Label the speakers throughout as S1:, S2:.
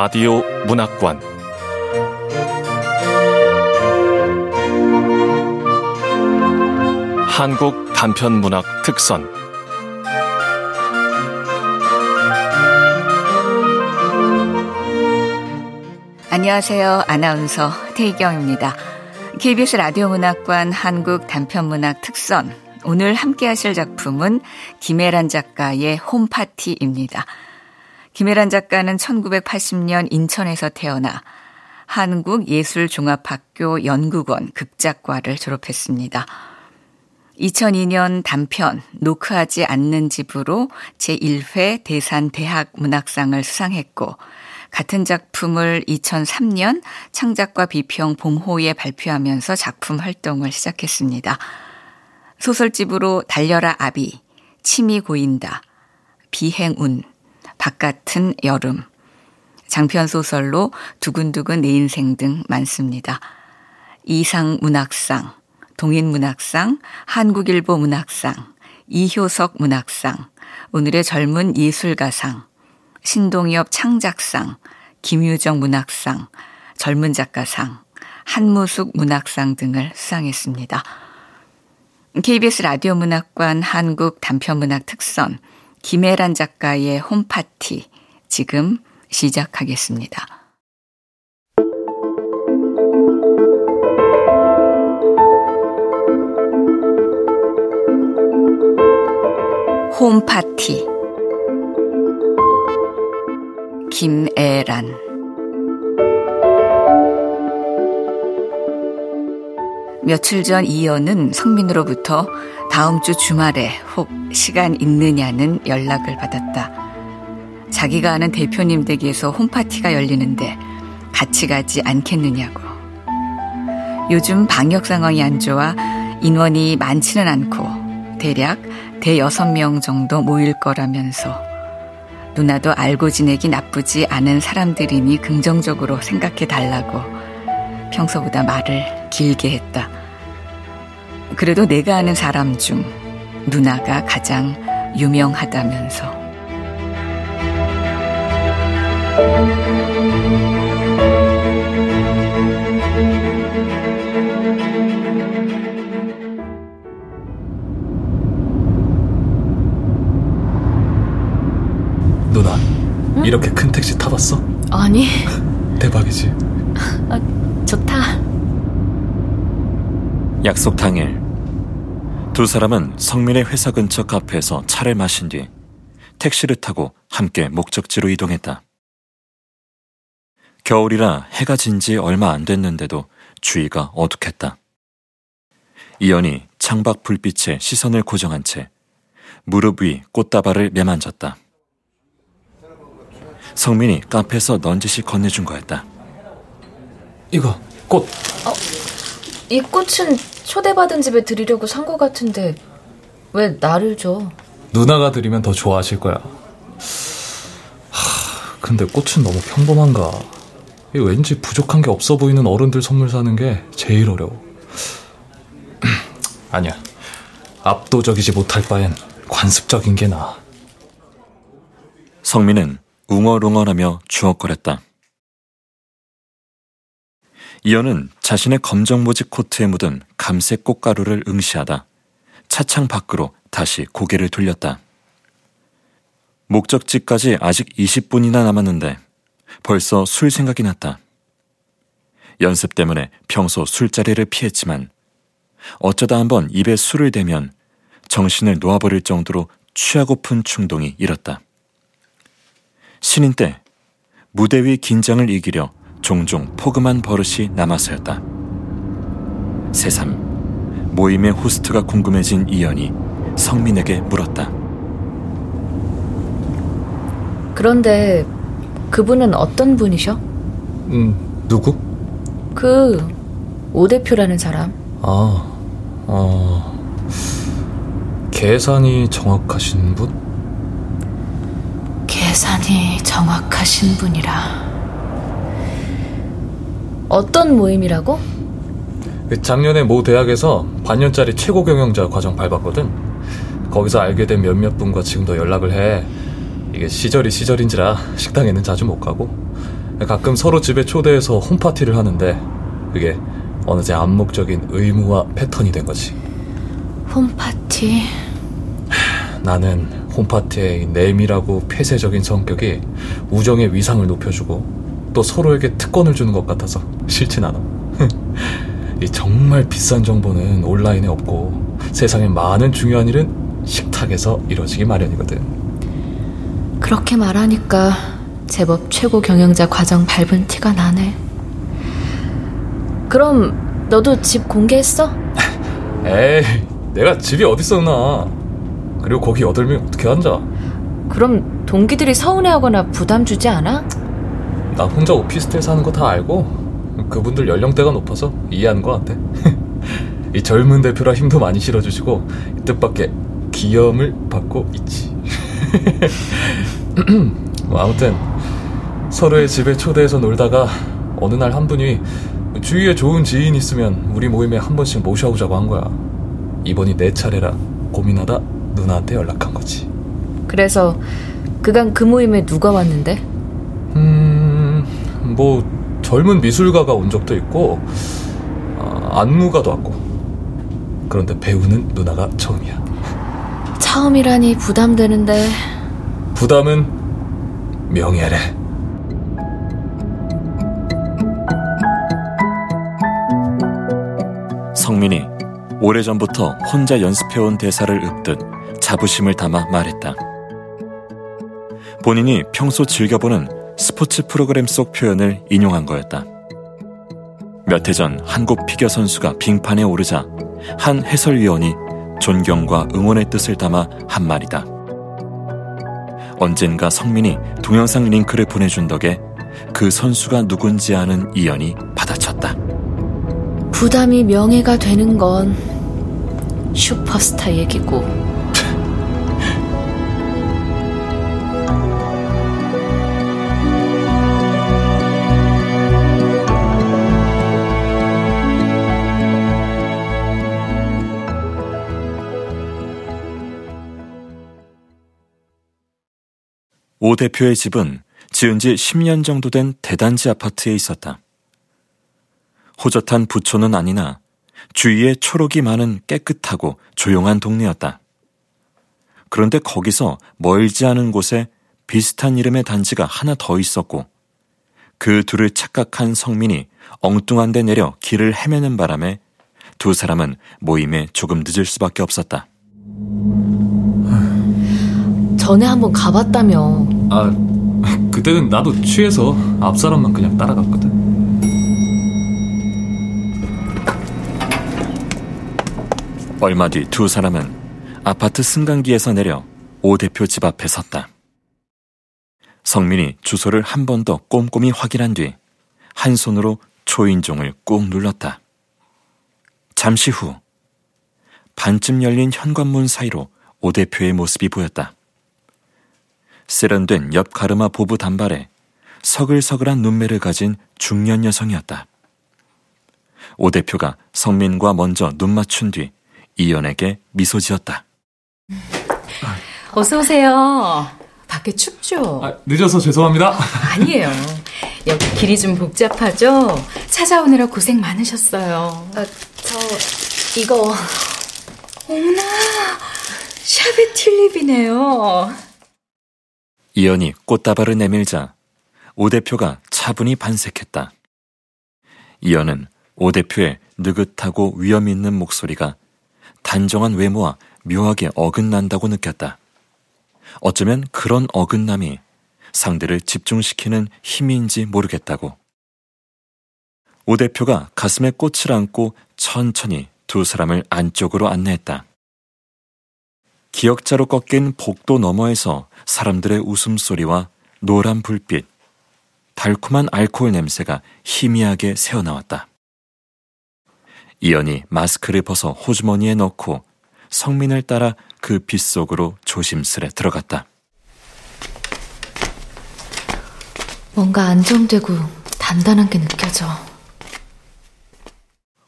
S1: 라디오 문학관 한국 단편 문학 특선
S2: 안녕하세요. 아나운서 태희경입니다. KBS 라디오 문학관 한국 단편 문학 특선 오늘 함께 하실 작품은 김혜란 작가의 홈파티입니다. 김혜란 작가는 1980년 인천에서 태어나 한국예술종합학교 연극원 극작과를 졸업했습니다. 2002년 단편 노크하지 않는 집으로 제1회 대산 대학 문학상을 수상했고 같은 작품을 2003년 창작과 비평 봄호에 발표하면서 작품 활동을 시작했습니다. 소설집으로 달려라 아비, 침이 고인다, 비행운, 바깥은 여름, 장편 소설로 두근두근 내 인생 등 많습니다. 이상 문학상, 동인 문학상, 한국일보 문학상, 이효석 문학상, 오늘의 젊은 예술가상, 신동엽 창작상, 김유정 문학상, 젊은 작가상, 한무숙 문학상 등을 수상했습니다. KBS 라디오 문학관 한국 단편문학 특선 김혜란 작가의 홈파티 지금 시작하겠습니다. 홈파티 김애란 며칠 전 이연은 성민으로부터 다음 주 주말에 혹 시간 있느냐는 연락을 받았다. 자기가 아는 대표님 댁에서 홈파티가 열리는데 같이 가지 않겠느냐고. 요즘 방역 상황이 안 좋아 인원이 많지는 않고 대략 대여섯 명 정도 모일 거라면서 누나도 알고 지내기 나쁘지 않은 사람들이니 긍정적으로 생각해 달라고 평소보다 말을 길게 했다. 그래도 내가 아는 사람 중 누나가 가장 유명하다면서.
S3: 누나, 응? 이렇게 큰 택시 타봤어?
S4: 아니.
S3: 대박이지.
S4: 아, 좋다.
S1: 약속 당일 두 사람은 성민의 회사 근처 카페에서 차를 마신 뒤 택시를 타고 함께 목적지로 이동했다. 겨울이라 해가 진 지 얼마 안 됐는데도 주위가 어둑했다. 이연이 창밖 불빛에 시선을 고정한 채 무릎 위 꽃다발을 매만졌다. 성민이 카페에서 넌지시 건네준 거였다.
S3: 이거 꽃.
S4: 어, 이 꽃은 초대받은 집에 드리려고 산 것 같은데 왜 나를 줘?
S3: 누나가 드리면 더 좋아하실 거야. 하, 근데 꽃은 너무 평범한가. 왠지 부족한 게 없어 보이는 어른들 선물 사는 게 제일 어려워. 아니야. 압도적이지 못할 바엔 관습적인 게 나아.
S1: 성민은 웅얼웅얼하며 주걱거렸다. 이연은 자신의 검정 모직 코트에 묻은 감색 꽃가루를 응시하다 차창 밖으로 다시 고개를 돌렸다. 목적지까지 아직 20분이나 남았는데 벌써 술 생각이 났다. 연습 때문에 평소 술자리를 피했지만 어쩌다 한번 입에 술을 대면 정신을 놓아버릴 정도로 취하고픈 충동이 일었다. 신인 때 무대 위 긴장을 이기려 종종 포금한 버릇이 남아서였다. 새삼 모임의 호스트가 궁금해진 이연이 성민에게 물었다.
S4: 그런데 그분은 어떤 분이셔?
S3: 음, 누구?
S4: 그, 오 대표라는 사람.
S3: 아, 어, 계산이 정확하신 분?
S4: 계산이 정확하신 분이라. 어떤 모임이라고?
S3: 그 작년에 모 대학에서 반년짜리 최고 경영자 과정 밟았거든. 거기서 알게 된 몇몇 분과 지금도 연락을 해. 이게 시절이 시절인지라 식당에는 자주 못 가고 가끔 서로 집에 초대해서 홈파티를 하는데 그게 어느새 암묵적인 의무와 패턴이 된 거지.
S4: 홈파티.
S3: 나는 홈파티의 내밀하고 폐쇄적인 성격이 우정의 위상을 높여주고 또 서로에게 특권을 주는 것 같아서 싫진 않아. 이 정말 비싼 정보는 온라인에 없고 세상에 많은 중요한 일은 식탁에서 이루어지기 마련이거든.
S4: 그렇게 말하니까 제법 최고 경영자 과정 밟은 티가 나네. 그럼 너도 집 공개했어?
S3: 에이, 내가 집이 어딨었나. 그리고 거기 여덟 명 어떻게 앉아?
S4: 그럼 동기들이 서운해하거나 부담 주지 않아?
S3: 나 혼자 오피스텔 사는 거 다 알고 그분들 연령대가 높아서 이해하는 것 같아. 이 젊은 대표라 힘도 많이 실어주시고 뜻밖의 기염을 받고 있지. 뭐 아무튼 서로의 집에 초대해서 놀다가 어느 날 한 분이 주위에 좋은 지인 있으면 우리 모임에 한 번씩 모셔오자고 한 거야. 이번이 내 차례라 고민하다 누나한테 연락한 거지.
S4: 그래서 그간 그 모임에 누가 왔는데?
S3: 음, 뭐 젊은 미술가가 온 적도 있고 어, 안무가도 왔고 그런데 배우는 누나가 처음이야.
S4: 처음이라니 부담되는데
S3: 부담은 명예래.
S1: 성민이 오래전부터 혼자 연습해온 대사를 읊듯 자부심을 담아 말했다. 본인이 평소 즐겨보는 스포츠 프로그램 속 표현을 인용한 거였다. 몇 해 전 한국 피겨 선수가 빙판에 오르자 한 해설위원이 존경과 응원의 뜻을 담아 한 말이다. 언젠가 성민이 동영상 링크를 보내준 덕에 그 선수가 누군지 아는 이연이 받아쳤다.
S4: 부담이 명예가 되는 건 슈퍼스타 얘기고
S1: 오 대표의 집은 지은 지 10년 정도 된 대단지 아파트에 있었다. 호젓한 부촌은 아니나 주위에 초록이 많은 깨끗하고 조용한 동네였다. 그런데 거기서 멀지 않은 곳에 비슷한 이름의 단지가 하나 더 있었고 그 둘을 착각한 성민이 엉뚱한 데 내려 길을 헤매는 바람에 두 사람은 모임에 조금 늦을 수밖에 없었다.
S4: 전에 한번 가봤다며
S3: 아, 그때는 나도 취해서 앞 사람만 그냥 따라갔거든.
S1: 얼마 뒤 두 사람은 아파트 승강기에서 내려 오 대표 집 앞에 섰다. 성민이 주소를 한 번 더 꼼꼼히 확인한 뒤 한 손으로 초인종을 꾹 눌렀다. 잠시 후 반쯤 열린 현관문 사이로 오 대표의 모습이 보였다. 세련된 옆 가르마 보부 단발에 서글서글한 눈매를 가진 중년 여성이었다. 오 대표가 성민과 먼저 눈 맞춘 뒤 이연에게 미소 지었다.
S5: 어서 오세요. 밖에 춥죠?
S3: 아, 늦어서 죄송합니다.
S5: 아니에요. 여기 길이 좀 복잡하죠? 찾아오느라 고생 많으셨어요.
S4: 아, 저 이거
S5: 어머나, 샵의 튤립이네요.
S1: 이연이 꽃다발을 내밀자 오 대표가 차분히 반색했다. 이연은 오 대표의 느긋하고 위험 있는 목소리가 단정한 외모와 묘하게 어긋난다고 느꼈다. 어쩌면 그런 어긋남이 상대를 집중시키는 힘인지 모르겠다고. 오 대표가 가슴에 꽃을 안고 천천히 두 사람을 안쪽으로 안내했다. 기역자로 꺾인 복도 너머에서 사람들의 웃음소리와 노란 불빛, 달콤한 알코올 냄새가 희미하게 새어나왔다. 이연이 마스크를 벗어 호주머니에 넣고 성민을 따라 그빛 속으로 조심스레 들어갔다.
S4: 뭔가 안정되고 단단한 게 느껴져.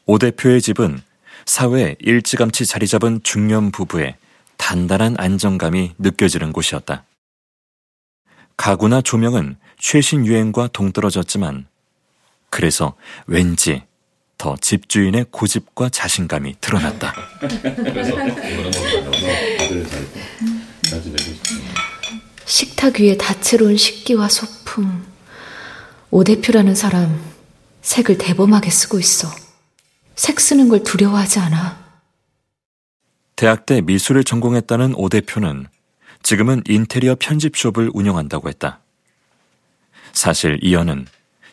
S1: 오 대표의 집은 사회에 일찌감치 자리 잡은 중년 부부의 단단한 안정감이 느껴지는 곳이었다. 가구나 조명은 최신 유행과 동떨어졌지만 그래서 왠지 더 집주인의 고집과 자신감이 드러났다.
S4: 식탁 위에 다채로운 식기와 소품. 오 대표라는 사람 색을 대범하게 쓰고 있어. 색 쓰는 걸 두려워하지 않아.
S1: 대학 때 미술을 전공했다는 오 대표는 지금은 인테리어 편집숍을 운영한다고 했다. 사실 이연은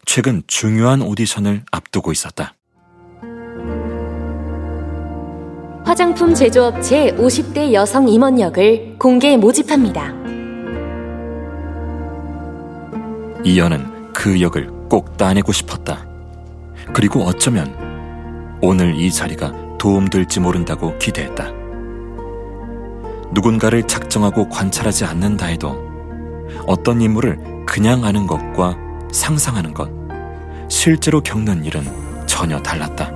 S1: 최근 중요한 오디션을 앞두고 있었다.
S6: 화장품 제조업체 50대 여성 임원 역을 공개 모집합니다.
S1: 이연은 그 역을 꼭 따내고 싶었다. 그리고 어쩌면 오늘 이 자리가 도움될지 모른다고 기대했다. 누군가를 작정하고 관찰하지 않는다 해도 어떤 인물을 그냥 아는 것과 상상하는 것, 실제로 겪는 일은 전혀 달랐다.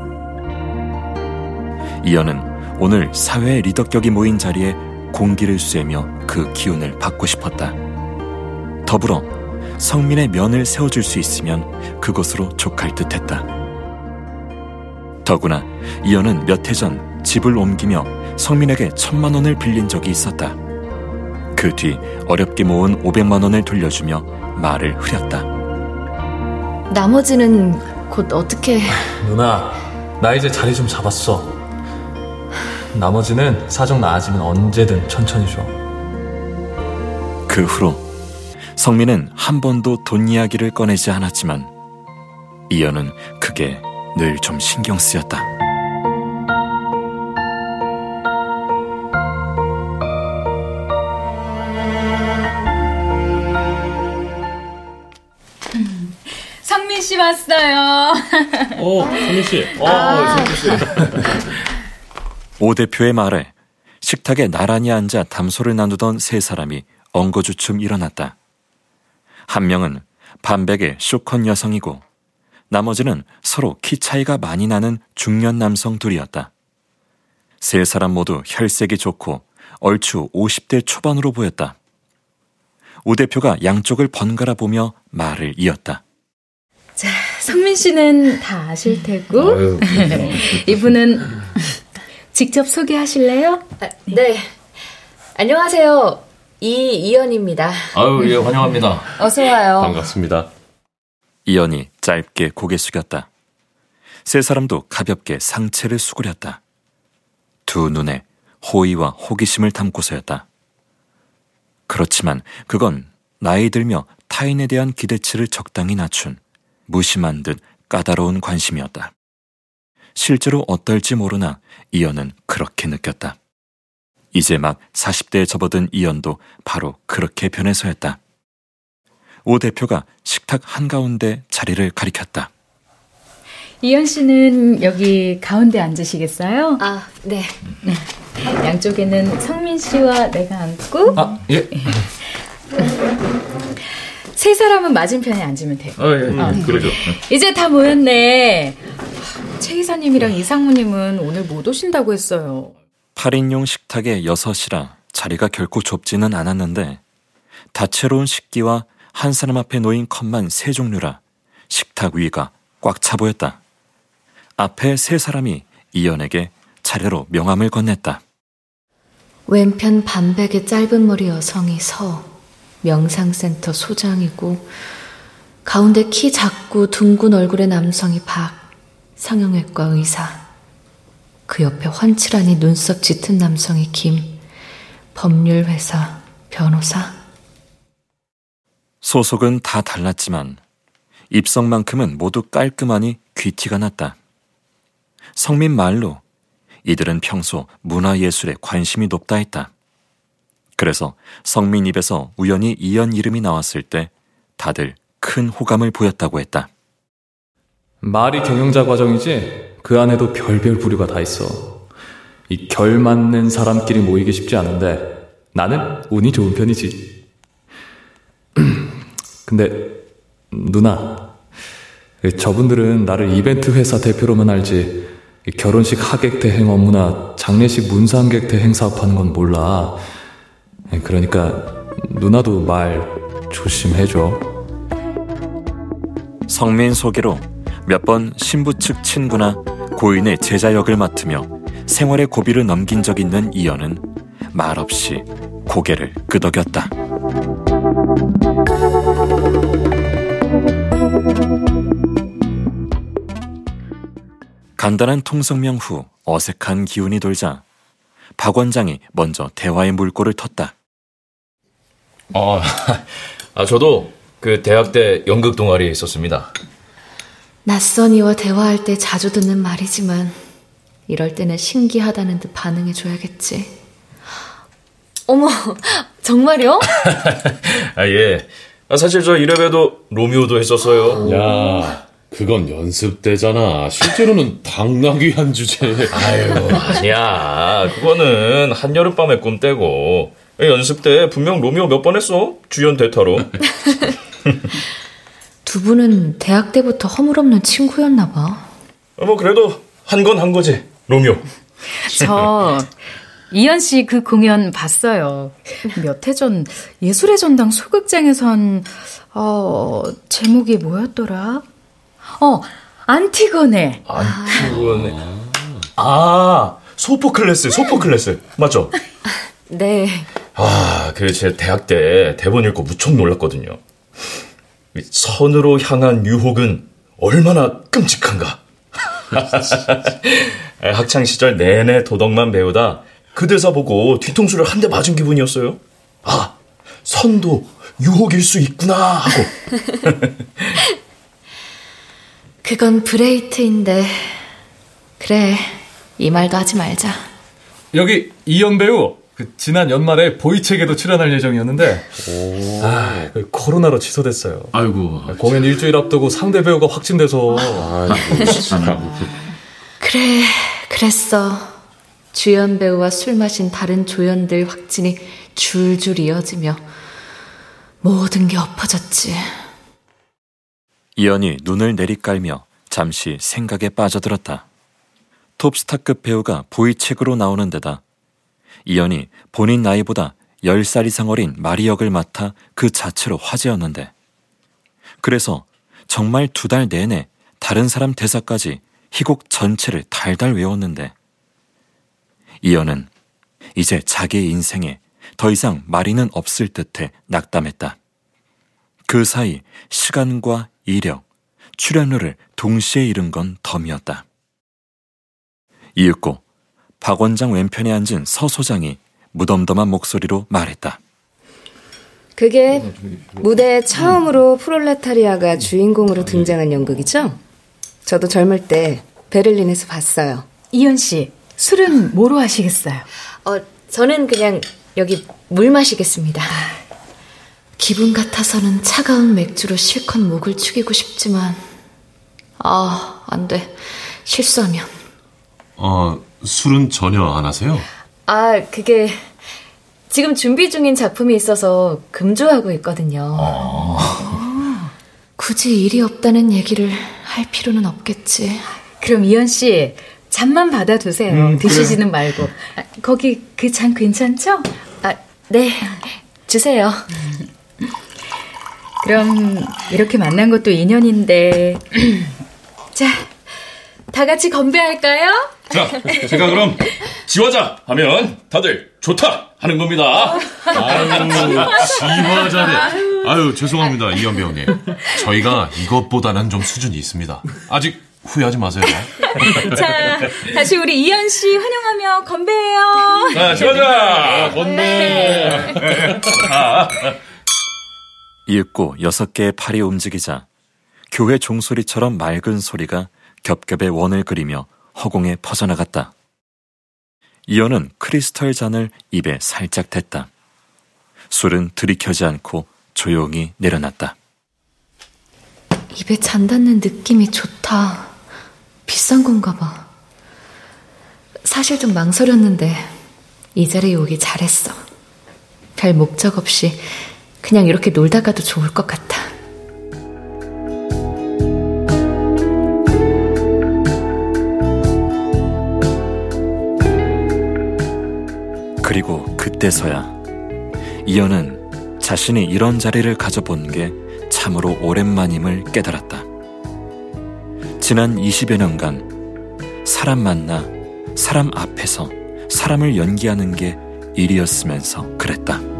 S1: 이연은 오늘 사회의 리더격이 모인 자리에 공기를 쐬며 그 기운을 받고 싶었다. 더불어 성민의 면을 세워줄 수 있으면 그곳으로 족할 듯 했다. 더구나 이연은 몇 해 전 집을 옮기며 성민에게 천만 원을 빌린 적이 있었다. 그 뒤 어렵게 모은 500만 원을 돌려주며 말을 흐렸다.
S4: 나머지는 곧 어떻게...
S3: 누나, 나 이제 자리 좀 잡았어. 나머지는 사정 나아지면 언제든 천천히 줘.
S1: 그 후로 성민은 한 번도 돈 이야기를 꺼내지 않았지만 이연은 그게 늘 좀 신경 쓰였다.
S5: 왔어요.
S3: 어, 성민 씨. 어, 성민 씨.
S1: 오 대표의 말에 식탁에 나란히 앉아 담소를 나누던 세 사람이 엉거주춤 일어났다. 한 명은 반백의 쇼컨 여성이고 나머지는 서로 키 차이가 많이 나는 중년 남성 둘이었다. 세 사람 모두 혈색이 좋고 얼추 50대 초반으로 보였다. 오 대표가 양쪽을 번갈아 보며 말을 이었다.
S5: 자, 성민 씨는 다 아실 테고.
S3: 아유,
S5: 이분은 직접 소개하실래요?
S4: 아, 네. 안녕하세요. 이이연입니다.
S3: 아유, 예, 환영합니다.
S4: 어서 와요.
S3: 반갑습니다.
S1: 이연이 짧게 고개 숙였다. 세 사람도 가볍게 상체를 수그렸다. 두 눈에 호의와 호기심을 담고서였다. 그렇지만 그건 나이 들며 타인에 대한 기대치를 적당히 낮춘 무심한 듯 까다로운 관심이었다. 실제로 어떨지 모르나 이연은 그렇게 느꼈다. 이제 막 40대에 접어든 이연도 바로 그렇게 변해서였다. 오 대표가 식탁 한가운데 자리를 가리켰다.
S5: 이현 씨는 여기 가운데 앉으시겠어요?
S4: 아, 네.
S5: 양쪽에는 성민 씨와 내가 앉고
S3: 아, 예.
S5: 세 사람은 맞은편에 앉으면 돼요.
S3: 아, 예. 그러죠.
S5: 이제 다 모였네. 최 이사님이랑 이상무님은 오늘 못 오신다고 했어요.
S1: 8인용 식탁에 6이라 자리가 결코 좁지는 않았는데 다채로운 식기와 한 사람 앞에 놓인 컵만 세 종류라 식탁 위가 꽉 차 보였다. 앞에 세 사람이 이연에게 차례로 명함을 건넸다.
S4: 왼편 반백의 짧은 머리 여성이 서 명상센터 소장이고 가운데 키 작고 둥근 얼굴의 남성이 박 성형외과 의사 그 옆에 훤칠하니 눈썹 짙은 남성이 김 법률회사 변호사
S1: 소속은 다 달랐지만 입성만큼은 모두 깔끔하니 귀티가 났다. 성민 말로 이들은 평소 문화예술에 관심이 높다 했다. 그래서 성민 입에서 우연히 이연 이름이 나왔을 때 다들 큰 호감을 보였다고 했다.
S3: 말이 경영자 과정이지 그 안에도 별별 부류가 다 있어. 이 결 맞는 사람끼리 모이기 쉽지 않은데 나는 운이 좋은 편이지. 근데 누나, 저분들은 나를 이벤트 회사 대표로만 알지 결혼식 하객 대행 업무나 장례식 문상객 대행 사업하는 건 몰라. 그러니까 누나도 말 조심해줘.
S1: 성민 소개로 몇 번 신부 측 친구나 고인의 제자 역을 맡으며 생활의 고비를 넘긴 적 있는 이연은 말없이 고개를 끄덕였다. 간단한 통성명 후 어색한 기운이 돌자 박 원장이 먼저 대화의 물꼬를 텄다.
S7: 어, 아, 저도 그 대학 때 연극 동아리에 있었습니다.
S4: 낯선 이와 대화할 때 자주 듣는 말이지만 이럴 때는 신기하다는 듯 반응해 줘야겠지. 어머, 정말요?
S7: 아, 예. 아, 사실 저 이래봬도 로미오도 했었어요.
S8: 야, 그건 연습 때잖아. 실제로는 당나귀 한 주제.
S7: 아유, 아니야. 그거는 한여름밤의 꿈 떼고. 연습 때 분명 로미오 몇 번 했어. 주연 대타로.
S4: 두 분은 대학 때부터 허물없는 친구였나 봐.
S7: 어, 뭐 그래도 한건한 거지. 로미오.
S5: 저 이현 씨 그 공연 봤어요. 몇 해 전 예술의 전당 소극장에서 한 어, 제목이 뭐였더라? 어, 안티고네.
S7: 안티고네. 아, 소포클레스, 소포클레스. 맞죠?
S4: 네.
S7: 아, 그 제 대학 때 대본 읽고 무척 놀랐거든요. 선으로 향한 유혹은 얼마나 끔찍한가. 학창 시절 내내 도덕만 배우다 그 대사 보고 뒤통수를 한 대 맞은 기분이었어요. 아, 선도 유혹일 수 있구나 하고.
S4: 그건 브레이트인데 그래 이 말도 하지 말자.
S3: 여기 이연 배우 그 지난 연말에 보이책에도 출연할 예정이었는데 아, 그 코로나로 취소됐어요.
S8: 아이고.
S3: 공연 일주일 앞두고 상대 배우가 확진돼서
S4: 그래 그랬어. 주연 배우와 술 마신 다른 조연들 확진이 줄줄 이어지며 모든 게 엎어졌지.
S1: 이연이 눈을 내리깔며 잠시 생각에 빠져들었다. 톱스타급 배우가 보이책으로 나오는 데다 이연이 본인 나이보다 10살 이상 어린 마리 역을 맡아 그 자체로 화제였는데 그래서 정말 두 달 내내 다른 사람 대사까지 희곡 전체를 달달 외웠는데 이연은 이제 자기의 인생에 더 이상 마리는 없을 듯해 낙담했다. 그 사이 시간과 이력, 출연료를 동시에 잃은 건 덤이었다. 이윽고 박 원장 왼편에 앉은 서 소장이 무덤덤한 목소리로 말했다.
S9: 그게 무대에 처음으로 프롤레타리아가 주인공으로 등장한 연극이죠? 저도 젊을 때 베를린에서 봤어요.
S5: 이현 씨, 술은 뭐로 하시겠어요?
S9: 어, 저는 그냥 여기 물 마시겠습니다.
S4: 기분 같아서는 차가운 맥주로 실컷 목을 축이고 싶지만 아, 안 돼. 실수하면.
S8: 어, 술은 전혀 안 하세요?
S9: 아, 그게 지금 준비 중인 작품이 있어서 금조하고 있거든요.
S4: 아, 굳이 일이 없다는 얘기를 할 필요는 없겠지.
S5: 그럼 이현 씨 잔만 받아 두세요. 음, 드시지는 그래. 말고. 아, 거기 그 잔 괜찮죠?
S9: 아, 네. 주세요.
S5: 그럼 이렇게 만난 것도 인연인데. 자, 다 같이 건배할까요?
S7: 자, 제가 그럼 지화자 하면 다들 좋다 하는 겁니다.
S8: 아유, 지화자네. 아유, 죄송합니다, 이현배 형님. 저희가 이것보다는 좀 수준이 있습니다. 아직 후회하지 마세요.
S5: 자, 다시 우리 이현 씨 환영하며 건배해요.
S7: 자, 지화자 건배. 네.
S1: 이윽고 여섯 개의 팔이 움직이자 교회 종소리처럼 맑은 소리가 겹겹의 원을 그리며 허공에 퍼져나갔다. 이어는 크리스털 잔을 입에 살짝 댔다. 술은 들이켜지 않고 조용히 내려놨다.
S4: 입에 잔 닿는 느낌이 좋다. 비싼 건가 봐. 사실 좀 망설였는데 이 자리에 오기 잘했어. 별 목적 없이 그냥 이렇게 놀다가도 좋을 것 같아.
S1: 그리고 그때서야 이연은 자신이 이런 자리를 가져본 게 참으로 오랜만임을 깨달았다. 지난 20여 년간 사람 만나 사람 앞에서 사람을 연기하는 게 일이었으면서 그랬다.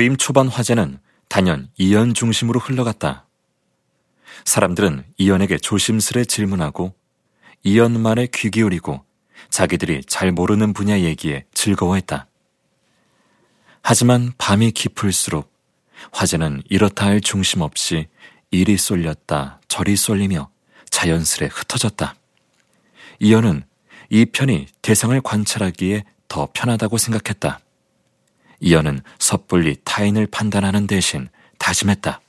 S1: 모임 초반 화제는 단연 이연 중심으로 흘러갔다. 사람들은 이연에게 조심스레 질문하고 이연 말에 귀 기울이고 자기들이 잘 모르는 분야 얘기에 즐거워했다. 하지만 밤이 깊을수록 화제는 이렇다 할 중심 없이 이리 쏠렸다 저리 쏠리며 자연스레 흩어졌다. 이연은 이 편이 대상을 관찰하기에 더 편하다고 생각했다. 이연은 섣불리 타인을 판단하는 대신 다짐했다.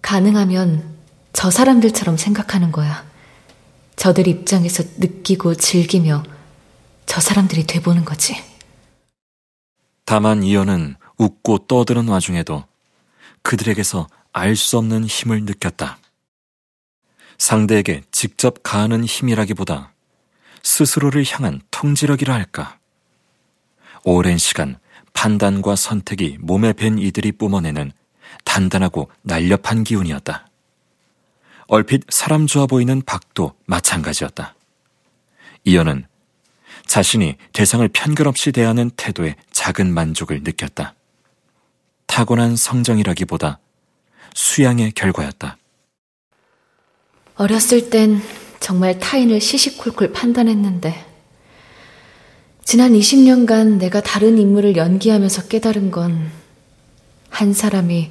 S4: 가능하면 저 사람들처럼 생각하는 거야. 저들 입장에서 느끼고 즐기며 저 사람들이 돼보는 거지.
S1: 다만 이연은 웃고 떠드는 와중에도 그들에게서 알 수 없는 힘을 느꼈다. 상대에게 직접 가하는 힘이라기보다 스스로를 향한 통지력이라 할까. 오랜 시간 판단과 선택이 몸에 밴 이들이 뿜어내는 단단하고 날렵한 기운이었다. 얼핏 사람 좋아 보이는 박도 마찬가지였다. 이연은 자신이 대상을 편견 없이 대하는 태도에 작은 만족을 느꼈다. 타고난 성정이라기보다 수양의 결과였다.
S4: 어렸을 땐 정말 타인을 시시콜콜 판단했는데 지난 20년간 내가 다른 인물을 연기하면서 깨달은 건 한 사람이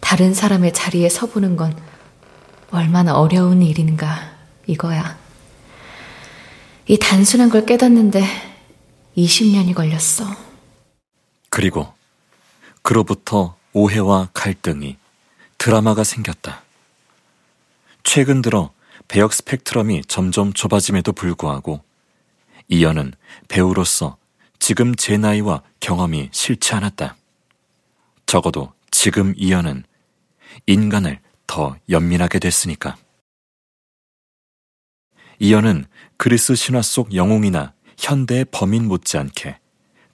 S4: 다른 사람의 자리에 서보는 건 얼마나 어려운 일인가 이거야. 이 단순한 걸 깨닫는데 20년이 걸렸어.
S1: 그리고 그로부터 오해와 갈등이 드라마가 생겼다. 최근 들어 배역 스펙트럼이 점점 좁아짐에도 불구하고 이연은 배우로서 지금 제 나이와 경험이 싫지 않았다. 적어도 지금 이연은 인간을 더 연민하게 됐으니까. 이연은 그리스 신화 속 영웅이나 현대의 범인 못지않게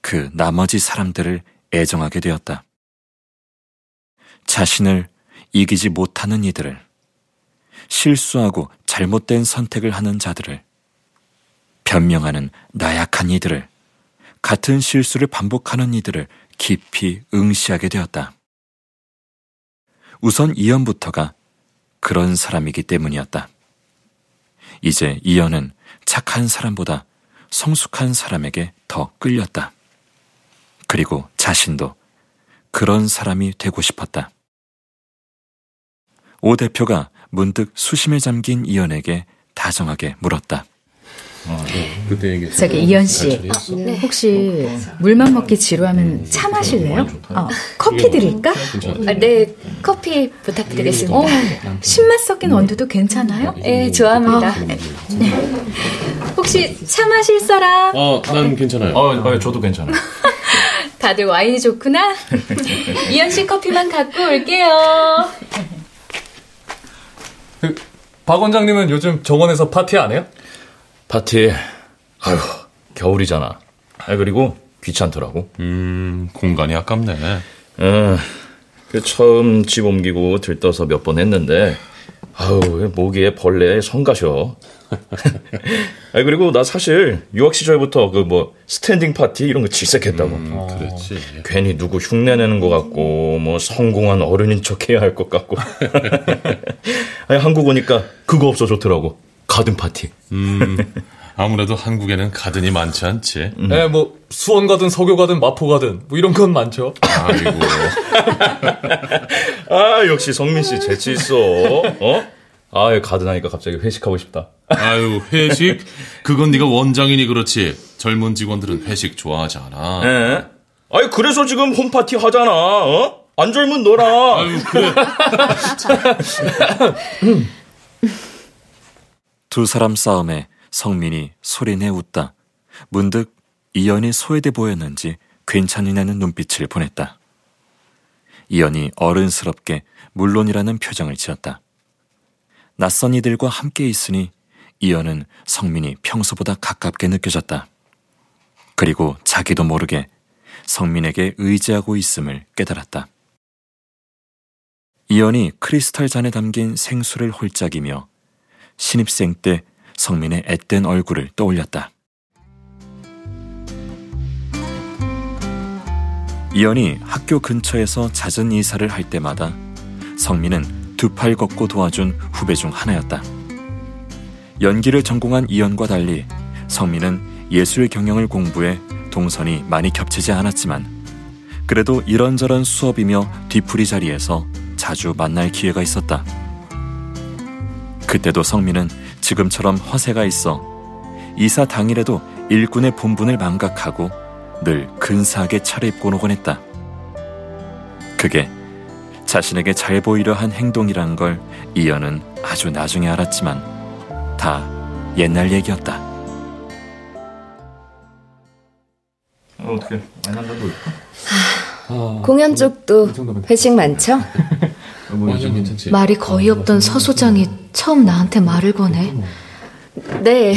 S1: 그 나머지 사람들을 애정하게 되었다. 자신을 이기지 못하는 이들을, 실수하고 잘못된 선택을 하는 자들을, 변명하는 나약한 이들을, 같은 실수를 반복하는 이들을 깊이 응시하게 되었다. 우선 이연부터가 그런 사람이기 때문이었다. 이제 이연은 착한 사람보다 성숙한 사람에게 더 끌렸다. 그리고 자신도 그런 사람이 되고 싶었다. 오 대표가 문득 수심에 잠긴 이연에게 다정하게 물었다.
S3: 아, 네. 그때 얘기했어.
S5: 저기 이현 씨, 네. 혹시 물만 먹기 지루하면 차 마실래요? 어, 커피 드릴까?
S9: 아, 네, 커피 부탁드리겠습니다.
S5: 어, 신맛 섞인 원두도 괜찮아요?
S9: 네, 좋아합니다. 어, 네.
S5: 혹시 차 마실 사람?
S8: 어, 난 괜찮아요.
S3: 어, 어 저도 괜찮아요.
S9: 다들 와인이 좋구나. 이현 씨 커피만 갖고 올게요.
S3: 그, 박 원장님은 요즘 정원에서 파티 안 해요?
S7: 파티, 아휴, 겨울이잖아. 아, 그리고 귀찮더라고.
S8: 음, 공간이 아깝네.
S7: 어, 그 처음 집 옮기고 들떠서 몇 번 했는데, 아우, 모기에 벌레에 성가셔. 아 그리고 나 사실 유학 시절부터 그 뭐 스탠딩 파티 이런 거 질색했다고.
S8: 음, 그렇지.
S7: 괜히 누구 흉내 내는 것 같고 뭐 성공한 어른인 척 해야 할 것 같고. 아니 한국 오니까 그거 없어 좋더라고. 가든 파티.
S8: 음, 아무래도 한국에는 가든이 많지 않지.
S3: 음. 네, 뭐 수원 가든 서교 가든 마포 가든 뭐 이런 건 많죠.
S8: 아이고.
S7: 아 역시 성민 씨 재치 있어. 어? 아, 가든 하니까 갑자기 회식하고 싶다.
S8: 아유, 회식? 그건 네가 원장이니 그렇지. 젊은 직원들은 회식 좋아하지 않아.
S7: 예? 아니, 그래서 지금 홈파티 하잖아. 어? 안 젊은 너라.
S8: 아유, 그래.
S1: 두 사람 싸움에 성민이 소리내 웃다. 문득 이연이 소외돼 보였는지 괜찮으냐는 눈빛을 보냈다. 이연이 어른스럽게 물론이라는 표정을 지었다. 낯선 이들과 함께 있으니 이연은 성민이 평소보다 가깝게 느껴졌다. 그리고 자기도 모르게 성민에게 의지하고 있음을 깨달았다. 이연이 크리스탈 잔에 담긴 생수를 홀짝이며 신입생 때 성민의 앳된 얼굴을 떠올렸다. 이연이 학교 근처에서 잦은 이사를 할 때마다 성민은 두 팔 걷고 도와준 후배 중 하나였다. 연기를 전공한 이연과 달리 성민은 예술 경영을 공부해 동선이 많이 겹치지 않았지만 그래도 이런저런 수업이며 뒤풀이 자리에서 자주 만날 기회가 있었다. 그때도 성민은 지금처럼 허세가 있어 이사 당일에도 일꾼의 본분을 망각하고 늘 근사하게 차려입곤 오곤 했다. 그게 자신에게 잘 보이려 한 행동이란 걸 이연은 아주 나중에 알았지만 다 옛날 얘기였다.
S7: 어, 어떻게 볼까?
S9: 아, 공연 쪽도 회식 많죠?
S3: 뭐.
S4: 말이 거의 없던 서 소장이 처음 나한테 말을 거네.
S9: 네.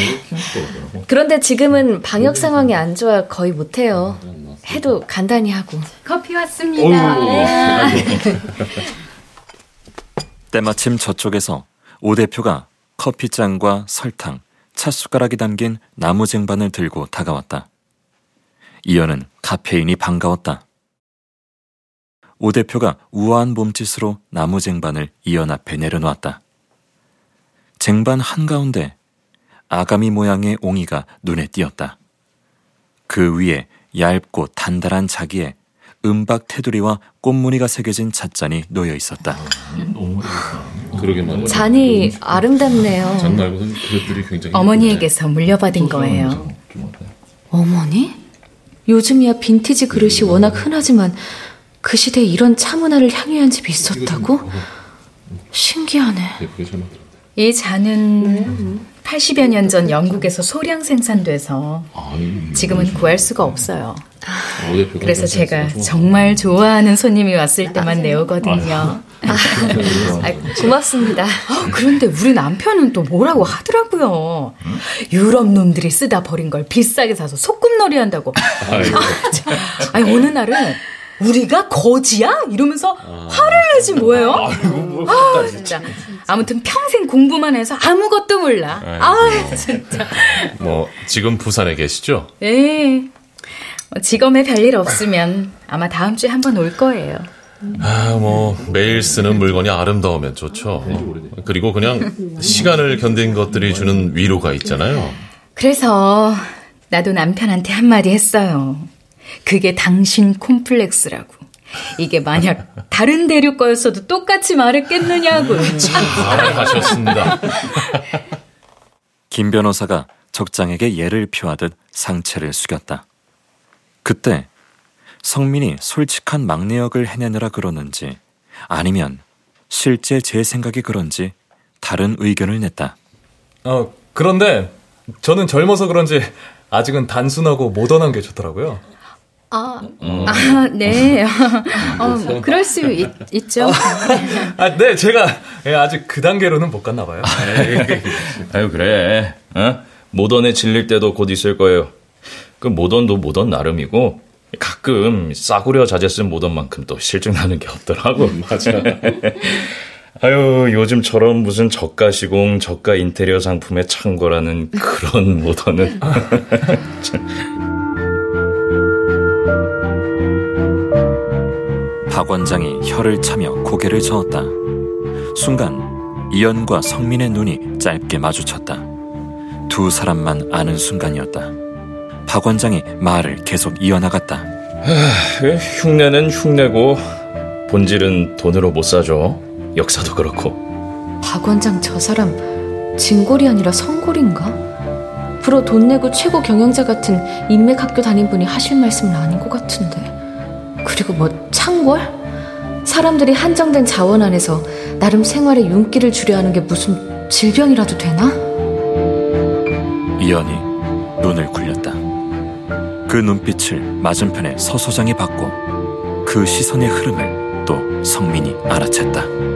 S9: 그런데 지금은 방역 상황이 안 좋아 거의 못 해요. 해도 간단히 하고.
S5: 커피 왔습니다. 네.
S1: 때마침 저쪽에서 오 대표가 커피잔과 설탕, 찻숟가락이 담긴 나무 쟁반을 들고 다가왔다. 이연은 카페인이 반가웠다. 오 대표가 우아한 몸짓으로 나무 쟁반을 이연 앞에 내려놓았다. 쟁반 한가운데 아가미 모양의 옹이가 눈에 띄었다. 그 위에 얇고 단단한 자기에 은박 테두리와 꽃무늬가 새겨진 찻잔이 놓여 있었다.
S9: 잔이 아름답네요.
S5: 어머니에게서 물려받은 거예요.
S4: 어머니? 요즘이야 빈티지 그릇이 워낙 흔하지만 그 시대에 이런 차 문화를 향유한 집이 있었다고? 신기하네.
S5: 이 잔은 80여 년 전 영국에서 소량 생산돼서 지금은 구할 수가 없어요. 그래서 제가? 정말 좋아하는 손님이 왔을 때만 내오거든요.
S9: 아, 고맙습니다.
S5: 아, 그런데 우리 남편은 또 뭐라고 하더라고요. 유럽 놈들이 쓰다 버린 걸 비싸게 사서 소꿉놀이 한다고. 아니 어느 날은 우리가 거지야? 이러면서 화를 내지 뭐예요? 아 진짜. 아무튼 평생 공부만 해서 아무것도 몰라. 아 진짜.
S3: 뭐 지금 부산에 계시죠?
S5: 예. 뭐 직업에 별일 없으면 아마 다음 주에 한번 올 거예요.
S3: 아, 뭐 매일 쓰는 물건이 아름다우면 좋죠. 그리고 그냥 시간을 견딘 것들이 주는 위로가 있잖아요.
S5: 그래서 나도 남편한테 한마디 했어요. 그게 당신 콤플렉스라고. 이게 만약 다른 대륙 거였어도 똑같이 말했겠느냐고.
S3: 잘하셨습니다.
S1: 김 변호사가 적장에게 예를 표하듯 상체를 숙였다. 그때 성민이 솔직한 막내 역을 해내느라 그러는지 아니면 실제 제 생각이 그런지 다른 의견을 냈다.
S3: 어, 그런데 저는 젊어서 그런지 아직은 단순하고 모던한 게 좋더라고요.
S5: 아, 아 네. 어, 그럴 수 있, 있죠.
S3: 아, 네, 제가 예, 아직 그 단계로는 못 갔나 봐요.
S7: 아유 그래. 어? 모던에 질릴 때도 곧 있을 거예요. 그 모던도 모던 나름이고 가끔 싸구려 자재 쓴 모던만큼 또 실증 나는 게 없더라고.
S3: 맞아.
S7: 아유 요즘처럼 무슨 저가 시공, 저가 인테리어 상품에 창고라는 그런 모던은
S1: 박 원장이 혀를 차며 고개를 저었다. 순간 이연과 성민의 눈이 짧게 마주쳤다. 두 사람만 아는 순간이었다. 박 원장이 말을 계속 이어나갔다.
S7: 그 흉내는 흉내고 본질은 돈으로 못 사죠. 역사도 그렇고.
S4: 박 원장 저 사람 진골이 아니라 성골인가? 프로 돈 내고 최고 경영자 같은 인맥 학교 다닌 분이 하실 말씀은 아닌 것 같은데. 그리고 뭐 창골? 사람들이 한정된 자원 안에서 나름 생활에 윤기를 주려 하는 게 무슨 질병이라도 되나?
S1: 이연이 눈을 굴렸다. 그 눈빛을 맞은편의 서 소장이 받고 그 시선의 흐름을 또 성민이 알아챘다.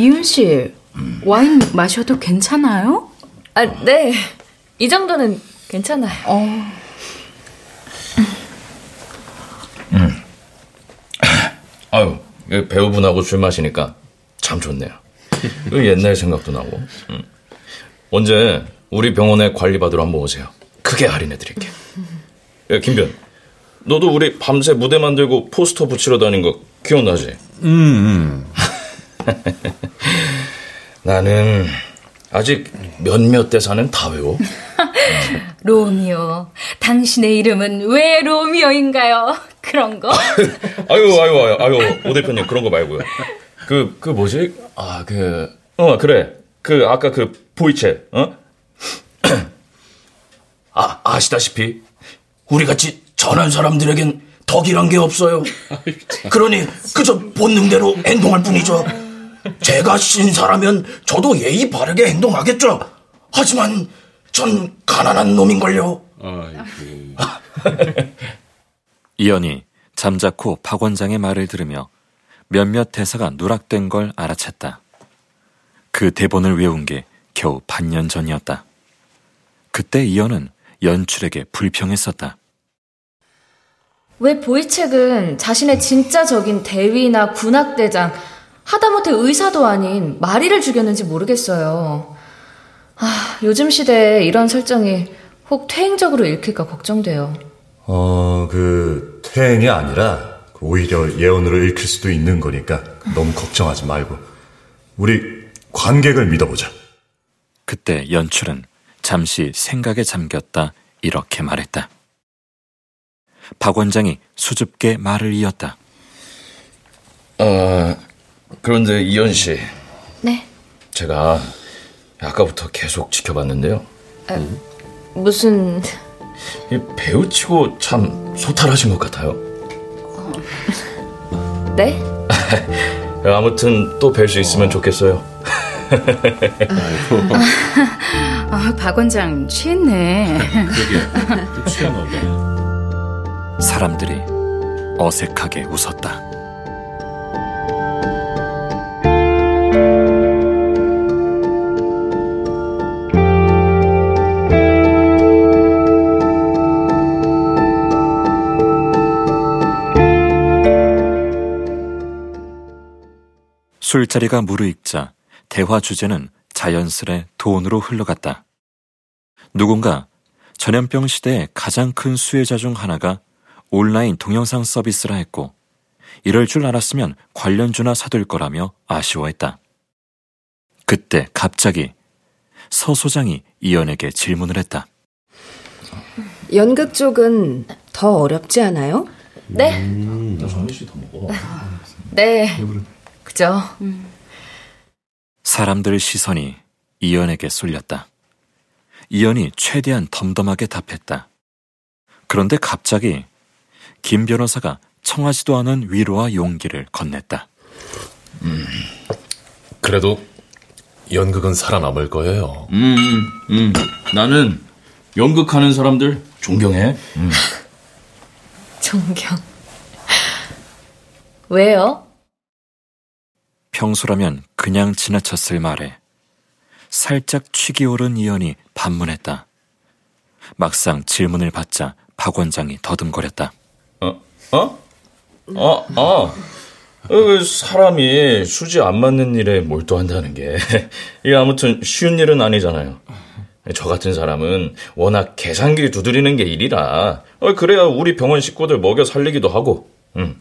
S5: 이윤 씨, 와인 마셔도 괜찮아요?
S9: 아, 네. 이 정도는 괜찮아요.
S5: 어.
S7: 음. 아유, 배우분하고 술 마시니까 참 좋네요. 옛날 생각도 나고. 음. 언제 우리 병원에 관리받으러 한번 오세요. 크게 할인해 드릴게요. 야, 김변. 너도 우리 밤새 무대 만들고 포스터 붙이러 다닌 거 기억나지?
S8: 음. 음.
S7: 나는 아직 몇몇 대사는 다 외워.
S5: 로미오, 당신의 이름은 왜 로미오인가요? 그런 거?
S7: 아유, 아유, 아유, 아유, 오 대표님 그런 거 말고요. 그, 그 뭐지? 아, 그, 어, 그래. 그, 아까 그 보이체, 어? 아, 아시다시피, 우리 같이 전한 사람들에겐 덕이란 게 없어요. 그러니 그저 본능대로 행동할 뿐이죠. 제가 신사라면 저도 예의 바르게 행동하겠죠. 하지만 전 가난한 놈인걸요.
S1: 이연이 잠자코 박 원장의 말을 들으며 몇몇 대사가 누락된 걸 알아챘다. 그 대본을 외운 게 겨우 반년 전이었다. 그때 이연은 연출에게 불평했었다.
S9: 왜 보이책은 자신의 진짜 적인 대위나 군악대장, 하다못해 의사도 아닌 마리를 죽였는지 모르겠어요. 아, 요즘 시대에 이런 설정이 혹 퇴행적으로 읽힐까 걱정돼요.
S10: 어, 그, 퇴행이 아니라, 오히려 예언으로 읽힐 수도 있는 거니까 너무 걱정하지 말고, 우리 관객을 믿어보자.
S1: 그때 연출은 잠시 생각에 잠겼다 이렇게 말했다. 박 원장이 수줍게 말을 이었다.
S7: 어, 그런데 이현 씨.
S9: 네.
S7: 제가 아까부터 계속 지켜봤는데요. 아,
S9: 무슨
S7: 이 배우치고 참 소탈하신 것 같아요.
S9: 네?
S7: 아무튼 또 뵐 수 있으면 좋겠어요.
S5: 아, 아, 박 원장 취했네.
S8: 그게 또 취하나 보다.
S1: 사람들이 어색하게 웃었다. 술자리가 무르익자 대화 주제는 자연스레 돈으로 흘러갔다. 누군가 전염병 시대의 가장 큰 수혜자 중 하나가 온라인 동영상 서비스라 했고, 이럴 줄 알았으면 관련주나 사둘 거라며 아쉬워했다. 그때 갑자기 서 소장이 이연에게 질문을 했다.
S11: 연극 쪽은 더 어렵지 않아요?
S9: 네.
S7: 음, 정희 씨더 먹어.
S9: 네. 그죠.
S1: 사람들 시선이 이연에게 쏠렸다. 이연이 최대한 덤덤하게 답했다. 그런데 갑자기 김 변호사가 청하지도 않은 위로와 용기를 건넸다.
S8: 음, 그래도 연극은 살아남을 거예요.
S7: 음, 음, 나는 연극하는 사람들 존경해. 음.
S9: 존경. 왜요?
S1: 평소라면 그냥 지나쳤을 말에 살짝 취기 오른 이연이 반문했다. 막상 질문을 받자 박 원장이 더듬거렸다.
S7: 어? 어? 어, 어. 그 사람이 수지 안 맞는 일에 몰두한다는 게 이게 아무튼 쉬운 일은 아니잖아요. 저 같은 사람은 워낙 계산기 두드리는 게 일이라 어, 그래야 우리 병원 식구들 먹여 살리기도 하고 음.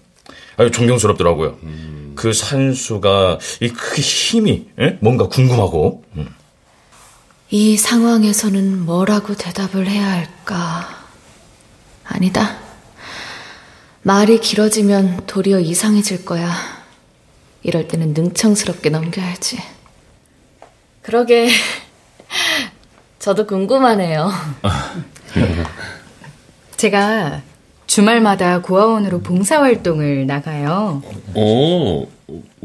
S7: 아주 존경스럽더라고요. 음. 그 산수가 이그 힘이 에? 뭔가 궁금하고 음.
S9: 이 상황에서는 뭐라고 대답을 해야 할까? 아니다. 말이 길어지면 도리어 이상해질 거야. 이럴 때는 능청스럽게 넘겨야지. 그러게, 저도 궁금하네요.
S5: 제가 주말마다 고아원으로 봉사활동을 나가요.
S8: 오,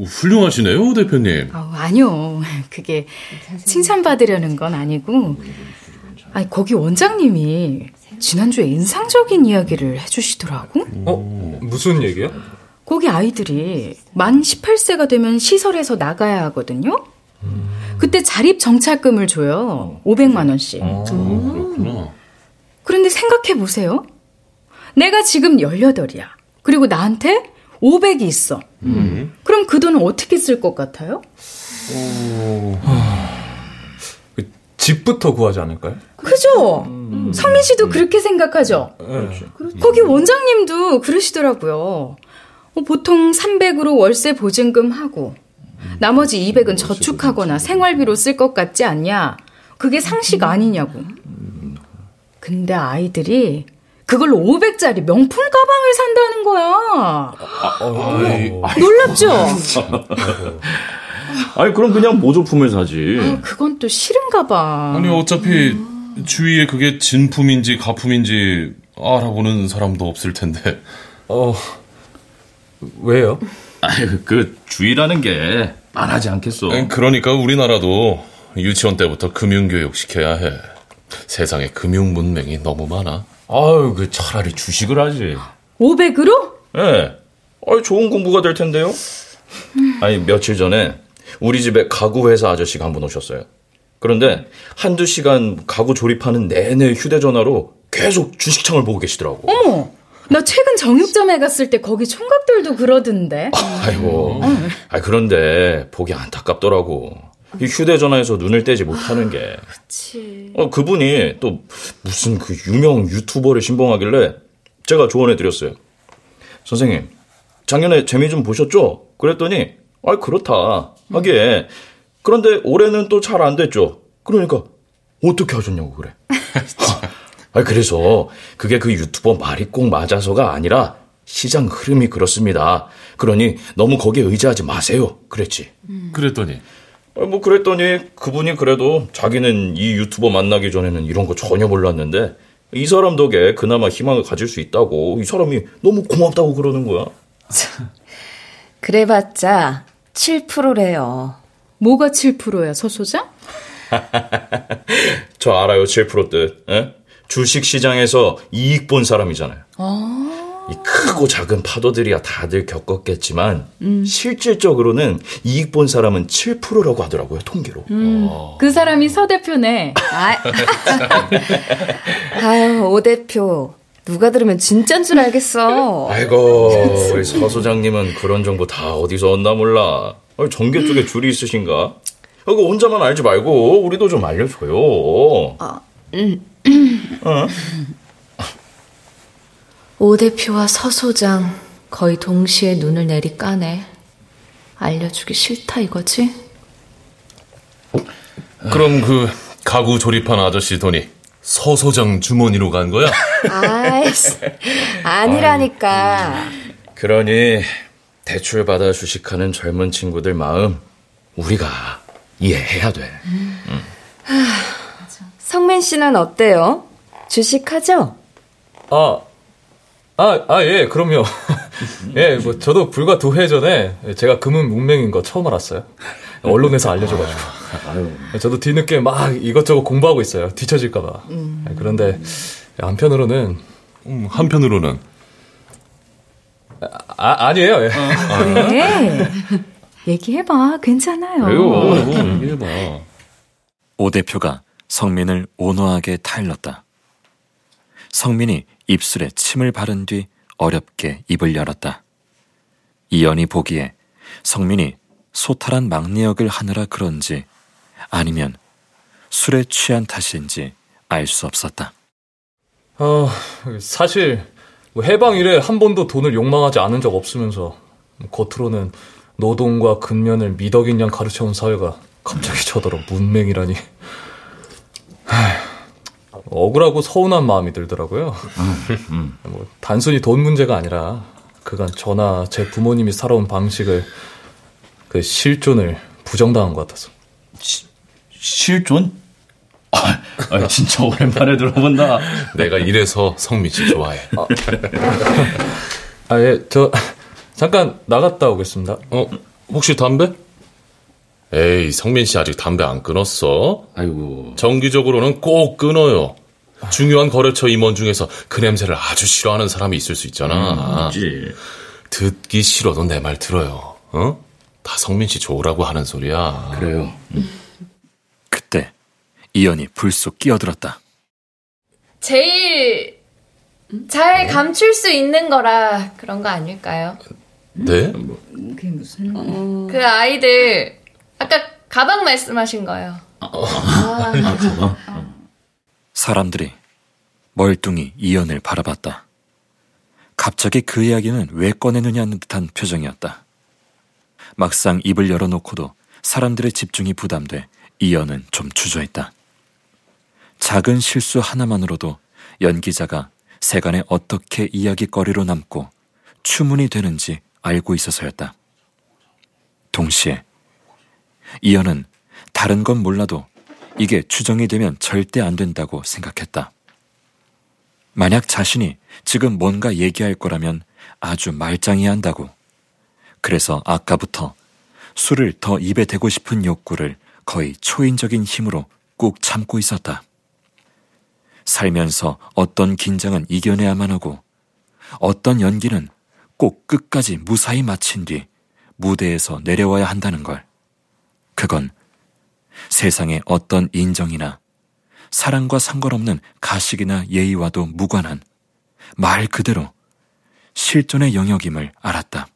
S8: 훌륭하시네요, 대표님.
S5: 어, 아니요. 그게 칭찬받으려는 건 아니고, 아니, 거기 원장님이 지난주에 인상적인 이야기를 해주시더라고.
S3: 어? 무슨 얘기야?
S5: 거기 아이들이 만 18세가 되면 시설에서 나가야 하거든요. 그때 자립 정착금을 줘요. 500만 원씩.
S8: 아, 그렇구나.
S5: 그런데 생각해 보세요. 내가 지금 18이야. 그리고 나한테 500이 있어.
S8: 음.
S5: 그럼 그 돈은 어떻게 쓸 것 같아요?
S3: 그 집부터 구하지 않을까요?
S5: 그죠? 성민 씨도 그렇게 생각하죠?
S3: 네.
S5: 거기 원장님도 그러시더라고요. 어, 보통 300으로 월세 보증금 하고 나머지 200은 저축하거나 생활비로 쓸 것 같지 않냐? 그게 상식 아니냐고. 근데 아이들이 그걸로 500짜리 명품 가방을 산다는 거야. 놀랍죠?
S7: 아니 그럼 그냥 모조품을 사지.
S5: 아, 그건 또 싫은가 봐.
S8: 아니 어차피 주위에 그게 진품인지 가품인지 알아보는 사람도 없을 텐데.
S3: 어 왜요?
S7: 아유 그 주의라는 게 많하지 않겠어.
S8: 아니, 그러니까 우리나라도 유치원 때부터 금융 교육 시켜야 해. 세상에 금융 문맹이 너무 많아.
S7: 아유 그 차라리 주식을 하지.
S5: 500으로?
S7: 예. 네. 아니 좋은 공부가 될 텐데요. 아니 며칠 전에 우리 집에 가구 회사 아저씨가 한 분 오셨어요. 그런데 한두 시간 가구 조립하는 내내 휴대전화로 계속 주식창을 보고 계시더라고.
S5: 어머, 나 최근 정육점에 갔을 때 거기 총각들도 그러던데.
S7: 아이고. 아 그런데 보기 안타깝더라고. 이 휴대전화에서 눈을 떼지 못하는 게.
S5: 그치.
S7: 어, 그분이 또 무슨 그 유명 유튜버를 신봉하길래 제가 조언해 드렸어요. 선생님, 작년에 재미 좀 보셨죠? 그랬더니, 아 그렇다. 하기에. 그런데 올해는 또 잘 안 됐죠. 그러니까, 어떻게 하셨냐고 그래. 아, 그래서 그게 그 유튜버 말이 꼭 맞아서가 아니라 시장 흐름이 그렇습니다. 그러니 너무 거기에 의지하지 마세요. 그랬지.
S8: 그랬더니
S7: 아, 뭐 그랬더니 그분이 그래도 자기는 이 유튜버 만나기 전에는 이런 거 전혀 몰랐는데 이 사람 덕에 그나마 희망을 가질 수 있다고 이 사람이 너무 고맙다고 그러는 거야.
S11: 그래봤자 7%래요.
S5: 뭐가 7%야, 서 소장?
S7: 저 알아요, 7% 뜻. 에? 주식 시장에서 이익 본 사람이잖아요. 이 크고 작은 파도들이야 다들 겪었겠지만 실질적으로는 이익 본 사람은 7%라고 하더라고요, 통계로.
S5: 그 사람이 서 대표네.
S11: 아, 아유, 오 대표. 누가 들으면 진짠 줄 알겠어.
S7: 아이고, 우리 서 소장님은 그런 정보 다 어디서 얻나 몰라. 정계 쪽에 줄이 있으신가? 이거 혼자만 알지 말고 우리도 좀 알려줘요. 어?
S4: 오 대표와 서 소장 거의 동시에 눈을 내리 까네. 알려주기 싫다 이거지?
S8: 그럼 그 가구 조립한 아저씨 돈이 서 소장 주머니로 간 거야?
S11: 아이씨, 아니라니까.
S7: 그러니 대출 받아 주식하는 젊은 친구들 마음 우리가 이해해야 돼.
S11: 성민 씨는 어때요? 주식하죠?
S3: 아, 아, 아, 예, 그럼요. 예, 뭐, 저도 불과 두 해 전에 제가 금은 문맹인 거 처음 알았어요. 언론에서 알려줘가지고. 저도 뒤늦게 막 이것저것 공부하고 있어요. 뒤처질까봐. 그런데 한편으로는,
S8: 음, 한편으로는
S3: 아, 아니에요. 예.
S5: 네. 얘기해봐. 괜찮아요.
S8: 그래요. 얘기해봐.
S1: 오 대표가 성민을 온화하게 타일렀다. 성민이 입술에 침을 바른 뒤 어렵게 입을 열었다. 이연이 보기에 성민이 소탈한 막내 역을 하느라 그런지 아니면 술에 취한 탓인지 알 수 없었다.
S3: 어, 사실, 뭐 해방 이래 한 번도 돈을 욕망하지 않은 적 없으면서, 겉으로는 노동과 근면을 미덕인 양 가르쳐온 사회가 갑자기 저더러 문맹이라니. 하, 억울하고 서운한 마음이 들더라고요. 뭐, 단순히 돈 문제가 아니라, 그간 저나 제 부모님이 살아온 방식을, 그 실존을 부정당한 것 같아서.
S7: 실존? 아, 아, 진짜 오랜만에 들어본다.
S8: 내가 이래서 성민 씨 좋아해.
S3: 아, 예, 저, 잠깐 나갔다 오겠습니다.
S8: 어, 혹시 담배? 에이, 성민 씨 아직 담배 안 끊었어?
S7: 아이고.
S8: 정기적으로는 꼭 끊어요. 중요한 거래처 임원 중에서 그 냄새를 아주 싫어하는 사람이 있을 수 있잖아.
S7: 음,
S8: 듣기 싫어도 내 말 들어요. 어? 다 성민 씨 좋으라고 하는 소리야.
S7: 그래요.
S1: 그때 이연이 불쑥 끼어들었다.
S4: 제일 잘 감출 수 있는 거라 그런 거 아닐까요?
S8: 네?
S5: 그게 무슨
S4: 그 아이들 아까 가방 말씀하신 거요.
S1: 사람들이 멀뚱히 이연을 바라봤다. 갑자기 그 이야기는 왜 꺼내느냐는 듯한 표정이었다. 막상 입을 열어놓고도 사람들의 집중이 부담돼 이연은 좀 주저했다. 작은 실수 하나만으로도 연기자가 세간에 어떻게 이야기거리로 남고 추문이 되는지 알고 있어서였다. 동시에 이연은 다른 건 몰라도 이게 추정이 되면 절대 안 된다고 생각했다. 만약 자신이 지금 뭔가 얘기할 거라면 아주 말짱해야 한다고. 그래서 아까부터 술을 더 입에 대고 싶은 욕구를 거의 초인적인 힘으로 꾹 참고 있었다. 살면서 어떤 긴장은 이겨내야만 하고 어떤 연기는 꼭 끝까지 무사히 마친 뒤 무대에서 내려와야 한다는 걸. 그건 세상의 어떤 인정이나 사랑과 상관없는 가식이나 예의와도 무관한 말 그대로 실존의 영역임을 알았다.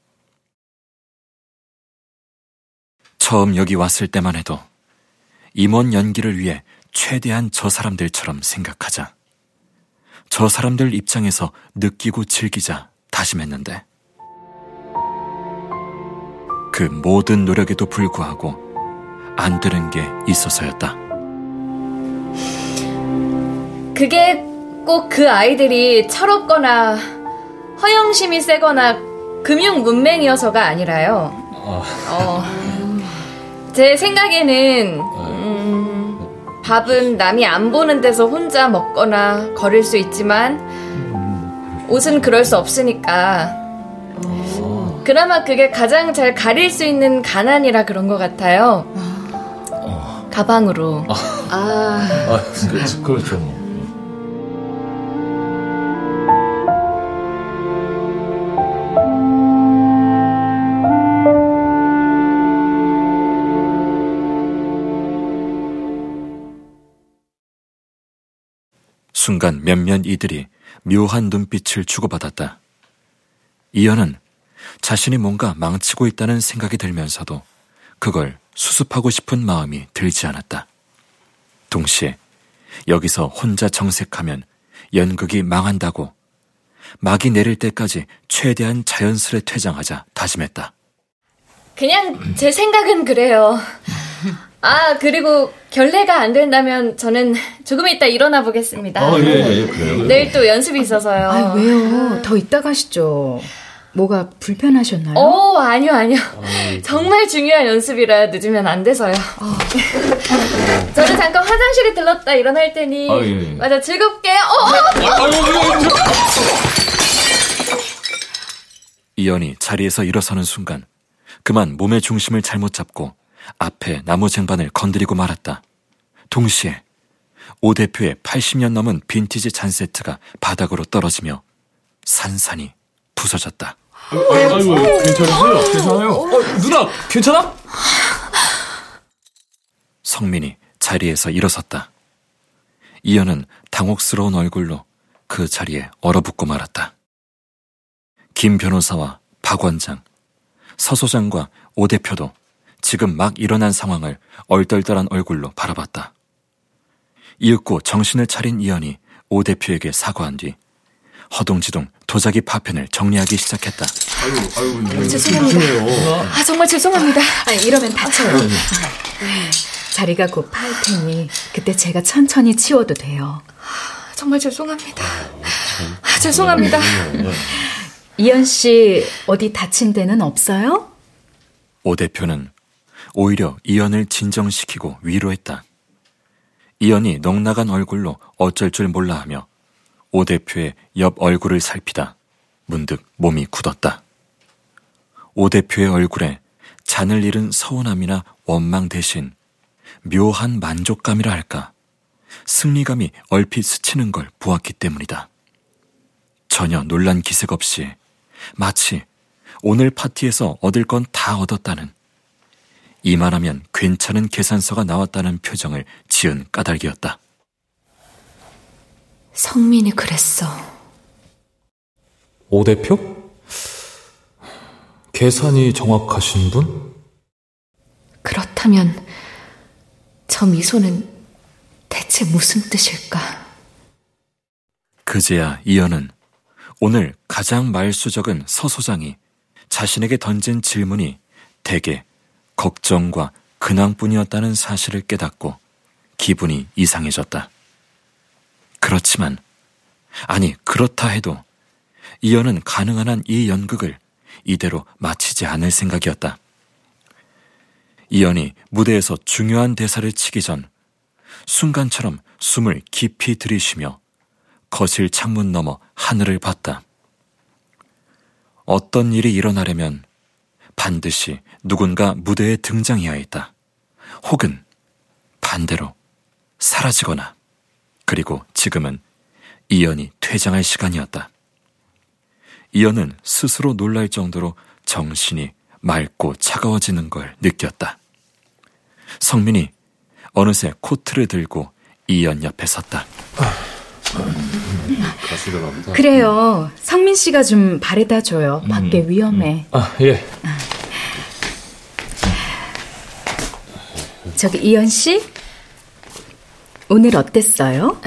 S1: 처음 여기 왔을 때만 해도 임원 연기를 위해 최대한 저 사람들처럼 생각하자. 저 사람들 입장에서 느끼고 즐기자 다짐했는데 그 모든 노력에도 불구하고 안 되는 게 있어서였다.
S4: 그게 꼭 그 아이들이 철없거나 허영심이 세거나 금융 문맹이어서가 아니라요. 어, 제 생각에는 음, 밥은 남이 안 보는 데서 혼자 먹거나 거릴 수 있지만 옷은 그럴 수 없으니까 그나마 그게 가장 잘 가릴 수 있는 가난이라 그런 것 같아요. 가방으로.
S8: 아, 아 그, 그렇죠. 뭐.
S1: 순간 몇몇 이들이 묘한 눈빛을 주고받았다. 이연은 자신이 뭔가 망치고 있다는 생각이 들면서도 그걸 수습하고 싶은 마음이 들지 않았다. 동시에 여기서 혼자 정색하면 연극이 망한다고 막이 내릴 때까지 최대한 자연스레 퇴장하자 다짐했다.
S4: 그냥 제 생각은 그래요. 아, 그리고 결례가 안 된다면 저는 조금 이따 일어나 보겠습니다.
S7: 아, 예, 예, 그래요.
S4: 내일 또 연습이 있어서요.
S5: 아, 왜요? 더 이따 가시죠. 뭐가 불편하셨나요?
S4: 어, 아니요, 아니요. 정말 중요한 연습이라 늦으면 안 돼서요. 저는 잠깐 화장실에 들렀다 일어날 테니.
S7: 아, 예, 예.
S4: 맞아, 즐겁게. 어,
S1: 이연이 자리에서 일어서는 순간 그만 몸의 중심을 잘못 잡고 앞에 나무 쟁반을 건드리고 말았다. 동시에 오 대표의 80년 넘은 빈티지 잔 세트가 바닥으로 떨어지며 산산이 부서졌다.
S8: 아이고, 괜찮으세요? 괜찮아요? 어, 누나, 괜찮아?
S1: 성민이 자리에서 일어섰다. 이연은 당혹스러운 얼굴로 그 자리에 얼어붙고 말았다. 김 변호사와 박 원장, 서 소장과 오 대표도 지금 막 일어난 상황을 얼떨떨한 얼굴로 바라봤다. 이윽고 정신을 차린 이연이 오 대표에게 사과한 뒤 허둥지둥 도자기 파편을 정리하기 시작했다.
S5: 죄송합니다. 아, 정말 죄송합니다. 아, 이러면 다쳐요. 자리가 곧 파일 테니 그때 제가 천천히 치워도 돼요.
S4: 정말 죄송합니다. 아, 죄송합니다.
S5: 이현 씨 어디 다친 데는 없어요?
S1: 오 대표는 오히려 이연을 진정시키고 위로했다. 이연이 넉나간 얼굴로 어쩔 줄 몰라 하며 오 대표의 옆 얼굴을 살피다 문득 몸이 굳었다. 오 대표의 얼굴에 잔을 잃은 서운함이나 원망 대신 묘한 만족감이라 할까 승리감이 얼핏 스치는 걸 보았기 때문이다. 전혀 놀란 기색 없이 마치 오늘 파티에서 얻을 건 다 얻었다는 이만하면 괜찮은 계산서가 나왔다는 표정을 지은 까닭이었다.
S4: 성민이 그랬어.
S3: 오 대표? 계산이 정확하신 분?
S4: 그렇다면 저 미소는 대체 무슨 뜻일까?
S1: 그제야 이현은 오늘 가장 말수적은 서 소장이 자신에게 던진 질문이 대개 걱정과 근황뿐이었다는 사실을 깨닫고 기분이 이상해졌다. 그렇지만, 아니, 그렇다 해도 이연은 가능한 한 이 연극을 이대로 마치지 않을 생각이었다. 이연이 무대에서 중요한 대사를 치기 전 순간처럼 숨을 깊이 들이쉬며 거실 창문 너머 하늘을 봤다. 어떤 일이 일어나려면 반드시 누군가 무대에 등장해야 했다. 혹은 반대로 사라지거나 그리고 지금은 이연이 퇴장할 시간이었다. 이연은 스스로 놀랄 정도로 정신이 맑고 차가워지는 걸 느꼈다. 성민이 어느새 코트를 들고 이연 옆에 섰다.
S5: 그래요. 성민 씨가 좀 바래다 줘요. 밖에 음, 위험해.
S3: 음. 아, 예.
S5: 저기 이연 씨, 오늘 어땠어요?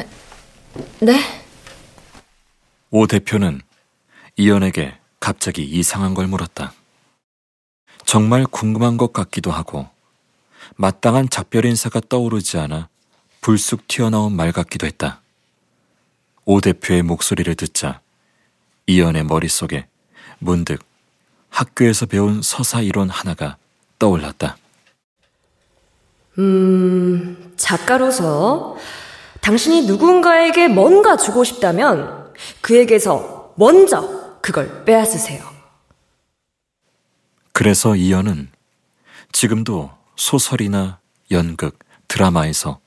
S4: 네.
S1: 오 대표는 이연에게 갑자기 이상한 걸 물었다. 정말 궁금한 것 같기도 하고 마땅한 작별 인사가 떠오르지 않아 불쑥 튀어나온 말 같기도 했다. 오 대표의 목소리를 듣자 이연의 머릿속에 문득 학교에서 배운 서사 이론 하나가 떠올랐다.
S11: 음, 작가로서 당신이 누군가에게 뭔가 주고 싶다면 그에게서 먼저 그걸 빼앗으세요.
S1: 그래서 이연은 지금도 소설이나 연극, 드라마에서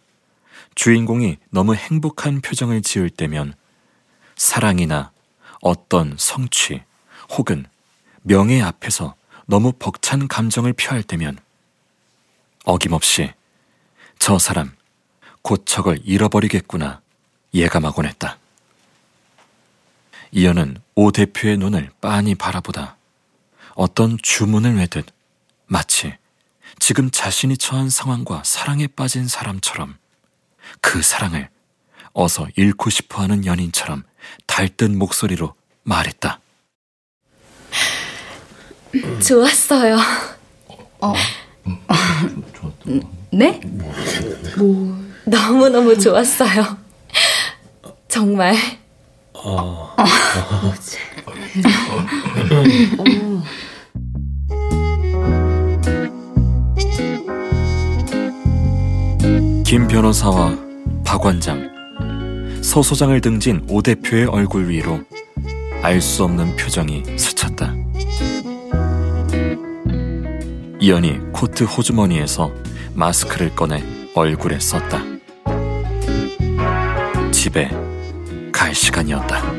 S1: 주인공이 너무 행복한 표정을 지을 때면 사랑이나 어떤 성취 혹은 명예 앞에서 너무 벅찬 감정을 표할 때면 어김없이 저 사람 곧 적을 잃어버리겠구나 예감하곤 했다. 이연은 오 대표의 눈을 빤히 바라보다 어떤 주문을 외듯 마치 지금 자신이 처한 상황과 사랑에 빠진 사람처럼 그 사랑을 어서 잃고 싶어 하는 연인처럼 달뜬 목소리로 말했다.
S4: 좋았어요. 어.
S5: 네?
S4: 뭐. 너무너무 좋았어요. 정말. 어. 뭐지?
S1: 김 변호사와 박 원장, 서 소장을 등진 오 대표의 얼굴 위로 알 수 없는 표정이 스쳤다. 이연이 코트 호주머니에서 마스크를 꺼내 얼굴에 썼다. 집에 갈 시간이었다.